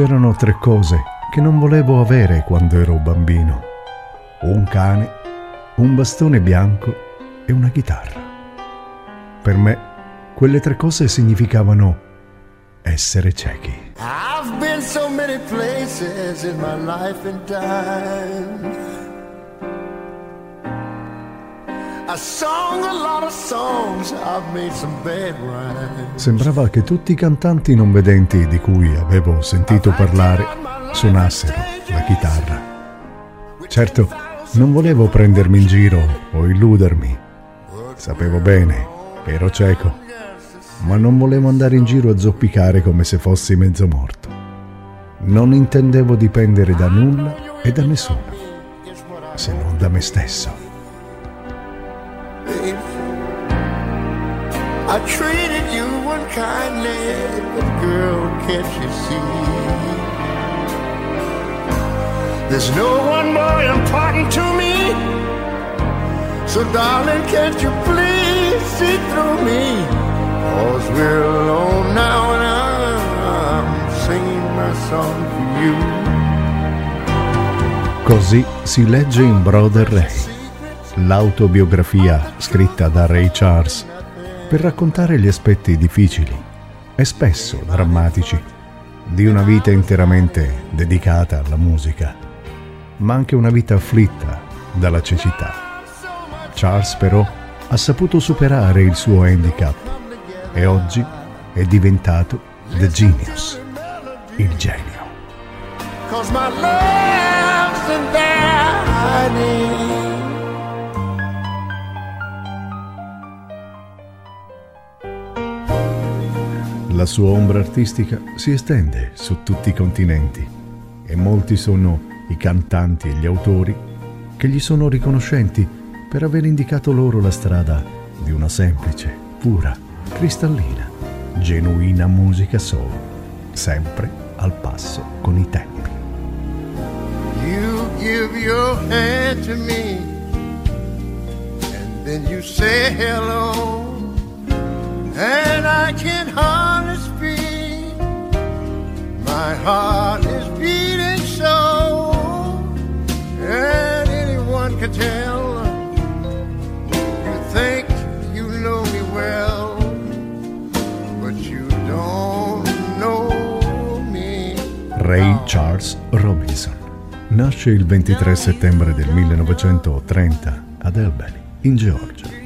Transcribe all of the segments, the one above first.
C'erano tre cose che non volevo avere quando ero bambino. Un cane, un bastone bianco e una chitarra. Per me quelle tre cose significavano essere ciechi. I've been so many places in my life and time. Sembrava che tutti i cantanti non vedenti di cui avevo sentito parlare suonassero la chitarra. Certo, non volevo prendermi in giro o illudermi. Sapevo bene ero cieco, ma non volevo andare in giro a zoppicare come se fossi mezzo morto. Non intendevo dipendere da nulla e da nessuno, se non da me stesso. I treated you unkindly, but girl, can't you see? There's no one more important to me. So darling, can't you please see through me? Cause we're alone now and I'm singing my song for you. Così si legge in Brother Ray, l'autobiografia scritta da Ray Charles per raccontare gli aspetti difficili e spesso drammatici di una vita interamente dedicata alla musica, ma anche una vita afflitta dalla cecità. Charles però ha saputo superare il suo handicap e oggi è diventato The Genius, il genio. Cause my love's in La sua ombra artistica si estende su tutti i continenti e molti sono i cantanti e gli autori che gli sono riconoscenti per aver indicato loro la strada di una semplice, pura, cristallina, genuina musica soul, sempre al passo con i tempi. You give your hand to me and then you say hello and I can hardly speak. My heart is beating so, and anyone can tell. You think you know me well, but you don't know me. Ray Charles Robinson nasce il 23 settembre del 1930 ad Albany, in Georgia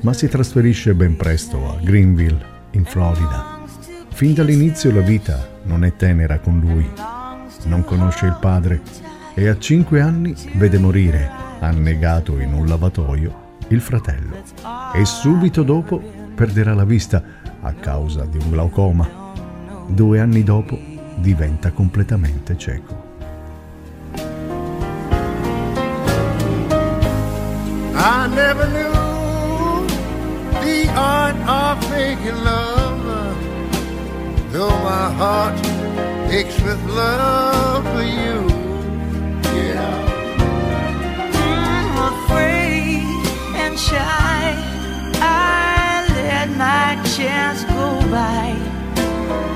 ma si trasferisce ben presto a Greenville, in Florida. Fin dall'inizio la vita non è tenera con lui. Non conosce il padre e a cinque anni vede morire, annegato in un lavatoio, il fratello. E subito dopo perderà la vista a causa di un glaucoma. Due anni dopo diventa completamente cieco. I never knew art of making love. Though my heart aches with love for you. Yeah. Afraid and shy. I let my chance go by.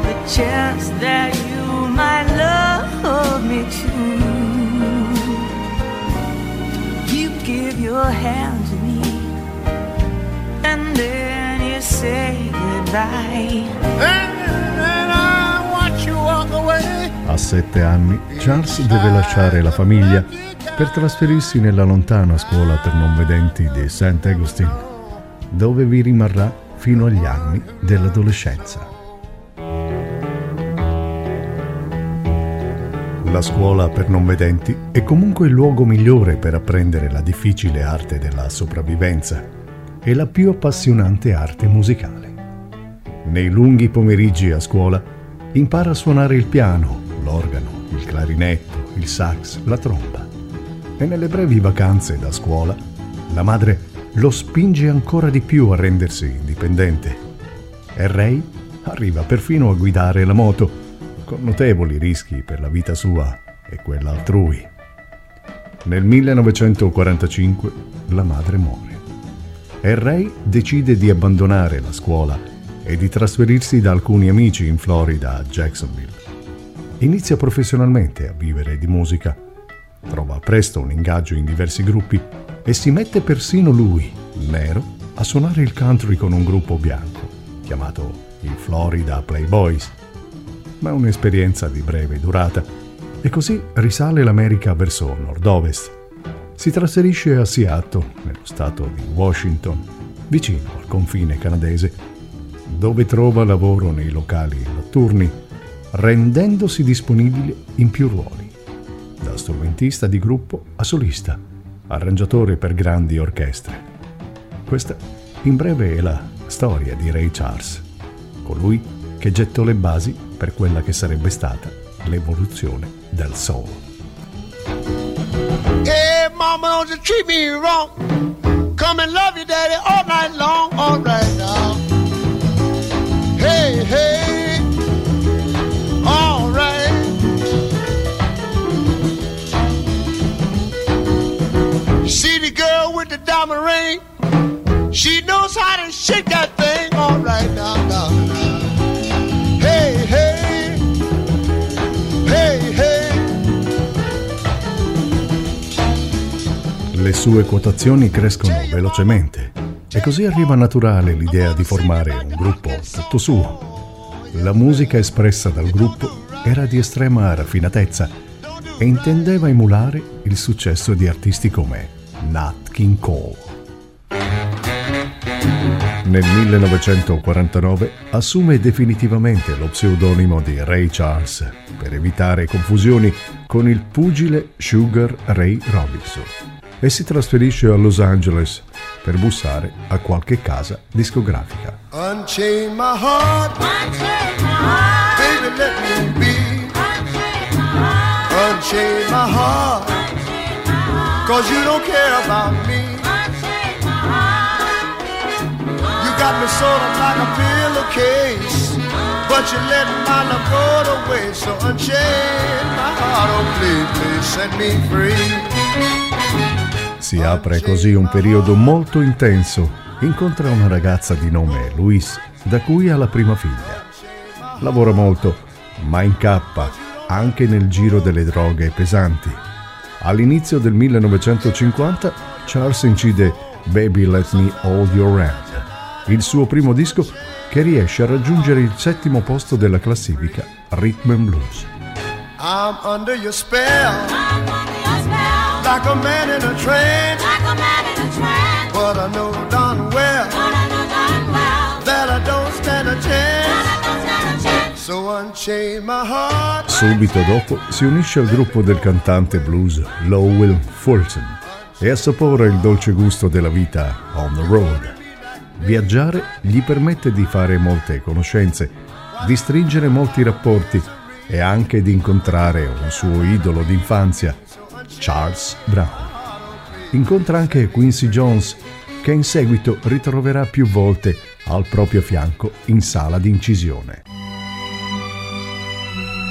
The chance that you might love me too. You give your hand A sette anni, Charles deve lasciare la famiglia per trasferirsi nella lontana scuola per non vedenti di St. Augustine, dove vi rimarrà fino agli anni dell'adolescenza. La scuola per non vedenti è comunque il luogo migliore per apprendere la difficile arte della sopravvivenza è la più appassionante arte musicale. Nei lunghi pomeriggi a scuola impara a suonare il piano, l'organo, il clarinetto, il sax, la tromba. E nelle brevi vacanze da scuola la madre lo spinge ancora di più a rendersi indipendente. E Ray arriva perfino a guidare la moto, con notevoli rischi per la vita sua e quella altrui. Nel 1945 la madre muore e Ray decide di abbandonare la scuola e di trasferirsi da alcuni amici in Florida a Jacksonville. Inizia professionalmente a vivere di musica. Trova presto un ingaggio in diversi gruppi e si mette persino lui, nero, a suonare il country con un gruppo bianco, chiamato i Florida Playboys. Ma è un'esperienza di breve durata e così risale l'America verso nord-ovest. Si trasferisce a Seattle, nello stato di Washington, vicino al confine canadese, dove trova lavoro nei locali notturni, rendendosi disponibile in più ruoli, da strumentista di gruppo a solista, arrangiatore per grandi orchestre. Questa, in breve, è la storia di Ray Charles, colui che gettò le basi per quella che sarebbe stata l'evoluzione del soul. Hey, mama, don't you treat me wrong. Come and love you, daddy, all night long, ring? She knows how to shake that thing all right now, now, now. Hey, hey, hey, hey. Le sue quotazioni crescono velocemente e così arriva naturale l'idea di formare un gruppo tutto suo. La musica espressa dal gruppo era di estrema raffinatezza e intendeva emulare il successo di artisti come Nat King Cole. Nel 1949 assume definitivamente lo pseudonimo di Ray Charles per evitare confusioni con il pugile Sugar Ray Robinson e si trasferisce a Los Angeles per bussare a qualche casa discografica. Unchain my heart, baby, let me be. Unchain my heart, cause you don't care about me. Me sort of like a pillowcase, but you let my love go to waste. So unchain my heart, oh please, please set me free. Si apre così un periodo molto intenso. Incontra una ragazza di nome Louise, da cui ha la prima figlia. Lavora molto, ma incappa anche nel giro delle droghe pesanti. All'inizio del 1950 Charles incide Baby Let Me Hold Your Hand, il suo primo disco che riesce a raggiungere il settimo posto della classifica Rhythm and Blues. I'm under your spell, like a man in a trance. But I know darn well that I don't stand a chance. So unchain my heart. Subito dopo si unisce al gruppo del cantante blues Lowell Fulton e assapora il dolce gusto della vita on the road. Viaggiare gli permette di fare molte conoscenze, di stringere molti rapporti e anche di incontrare un suo idolo d'infanzia, Charles Brown. Incontra anche Quincy Jones, che in seguito ritroverà più volte al proprio fianco in sala di incisione.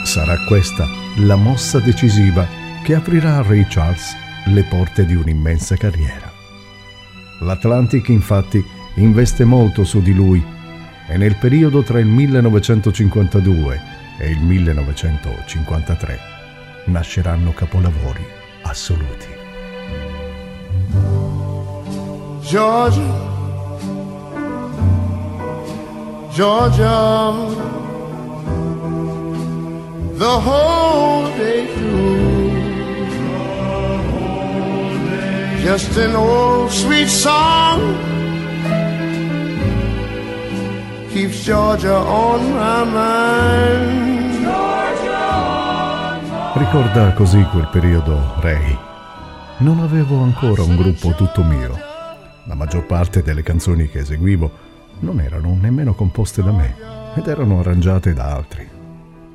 Sarà questa la mossa decisiva che aprirà a Ray Charles le porte di un'immensa carriera. L'Atlantic infatti investe molto su di lui. E nel periodo tra il 1952 e il 1953 nasceranno capolavori assoluti. Georgia, Georgia, the whole day through. Just an old sweet song keeps Georgia on my mind. Ricorda così quel periodo Ray. Non avevo ancora un gruppo tutto mio. La maggior parte delle canzoni che eseguivo non erano nemmeno composte da me ed erano arrangiate da altri.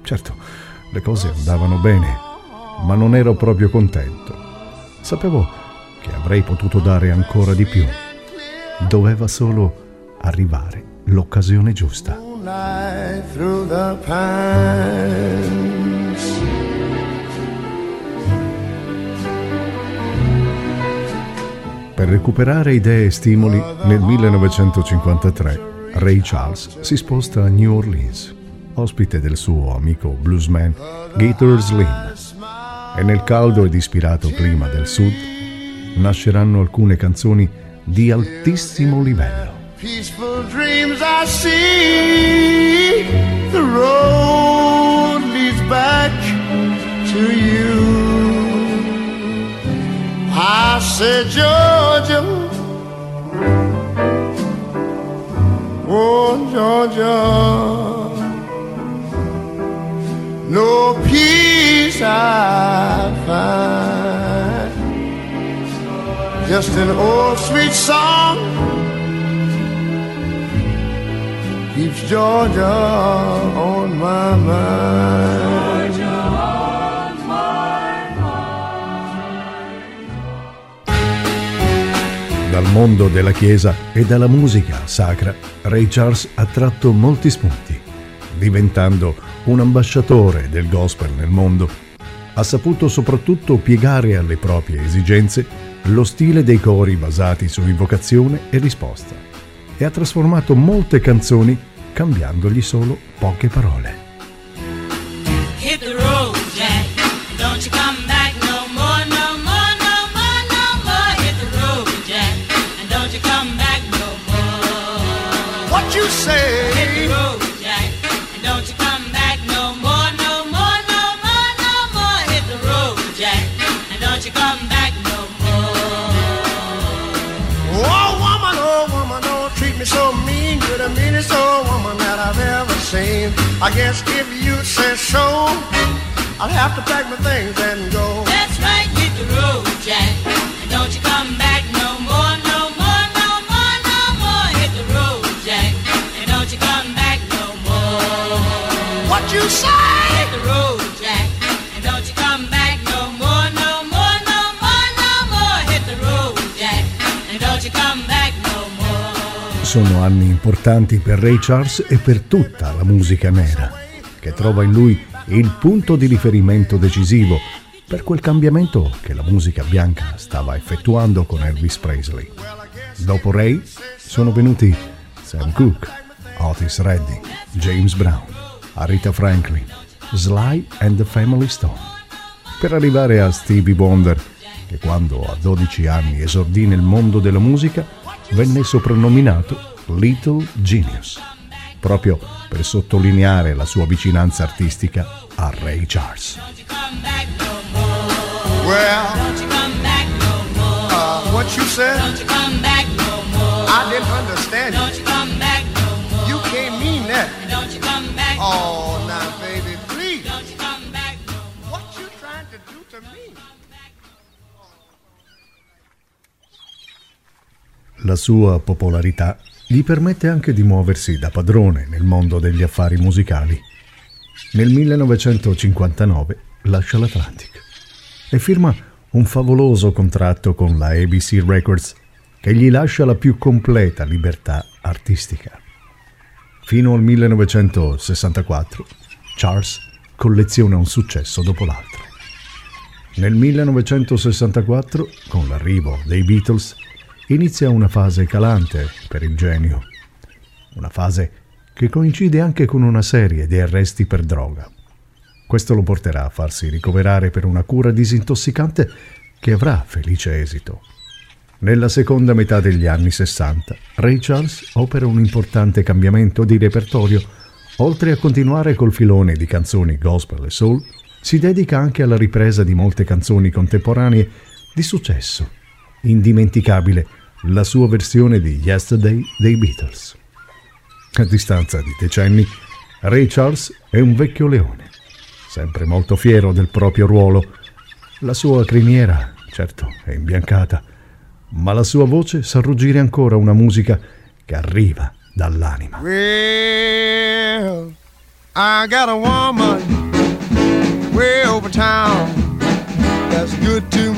Certo, le cose andavano bene, ma non ero proprio contento. Sapevo che avrei potuto dare ancora di più. Doveva solo arrivare l'occasione giusta. Per recuperare idee e stimoli, nel 1953 Ray Charles si sposta a New Orleans. ospite del suo amico bluesman Gator Slim. E nel caldo ed ispirato clima del sud nasceranno alcune canzoni di altissimo livello. Peaceful dreams I see, the road leads back to you. I said, Georgia, oh Georgia, no peace I find, just an old sweet song Georgia on my mind. Dal mondo della chiesa e dalla musica sacra, Ray Charles ha tratto molti spunti. Diventando un ambasciatore del gospel nel mondo, ha saputo soprattutto piegare alle proprie esigenze lo stile dei cori basati su invocazione e risposta e ha trasformato molte canzoni cambiandogli solo poche parole. I guess if you say so. I'll have to pack my things and go. That's right, hit the road, Jack. And don't you come back Sono anni importanti per Ray Charles e per tutta la musica nera, che trova in lui il punto di riferimento decisivo per quel cambiamento che la musica bianca stava effettuando con Elvis Presley. Dopo Ray sono venuti Sam Cooke, Otis Redding, James Brown, Arita Franklin, Sly and the Family Stone, per arrivare a Stevie Wonder, che quando a 12 anni esordì nel mondo della musica venne soprannominato Little Genius proprio per sottolineare la sua vicinanza artistica a Ray Charles. Well, uh, what you said? You can't mean that. Oh. What you trying to do to me? La sua popolarità gli permette anche di muoversi da padrone nel mondo degli affari musicali. Nel 1959 lascia l'Atlantic e firma un favoloso contratto con la ABC Records che gli lascia la più completa libertà artistica. Fino al 1964 Charles colleziona un successo dopo l'altro. Nel 1964, con l'arrivo dei Beatles, inizia una fase calante per il genio, una fase che coincide anche con una serie di arresti per droga. Questo lo porterà a farsi ricoverare per una cura disintossicante che avrà felice esito. Nella seconda metà degli anni 60, Ray Charles opera un importante cambiamento di repertorio. Oltre a continuare col filone di canzoni gospel e soul, si dedica anche alla ripresa di molte canzoni contemporanee di successo, indimenticabile la sua versione di Yesterday dei Beatles. A distanza di decenni, Ray Charles è un vecchio leone, sempre molto fiero del proprio ruolo. La sua criniera, certo, è imbiancata, ma la sua voce sa ruggire ancora una musica che arriva dall'anima. Well, I got a woman way over town that's good to.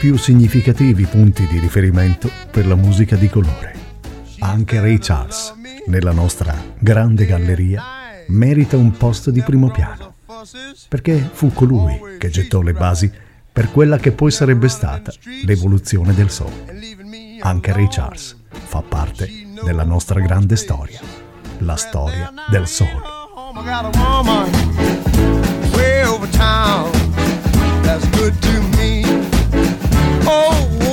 Più significativi punti di riferimento per la musica di colore. Anche Ray Charles, nella nostra grande galleria, merita un posto di primo piano, perché fu colui che gettò le basi per quella che poi sarebbe stata l'evoluzione del soul. Anche Ray Charles fa parte della nostra grande storia, la storia del soul. That's good to me. Oh,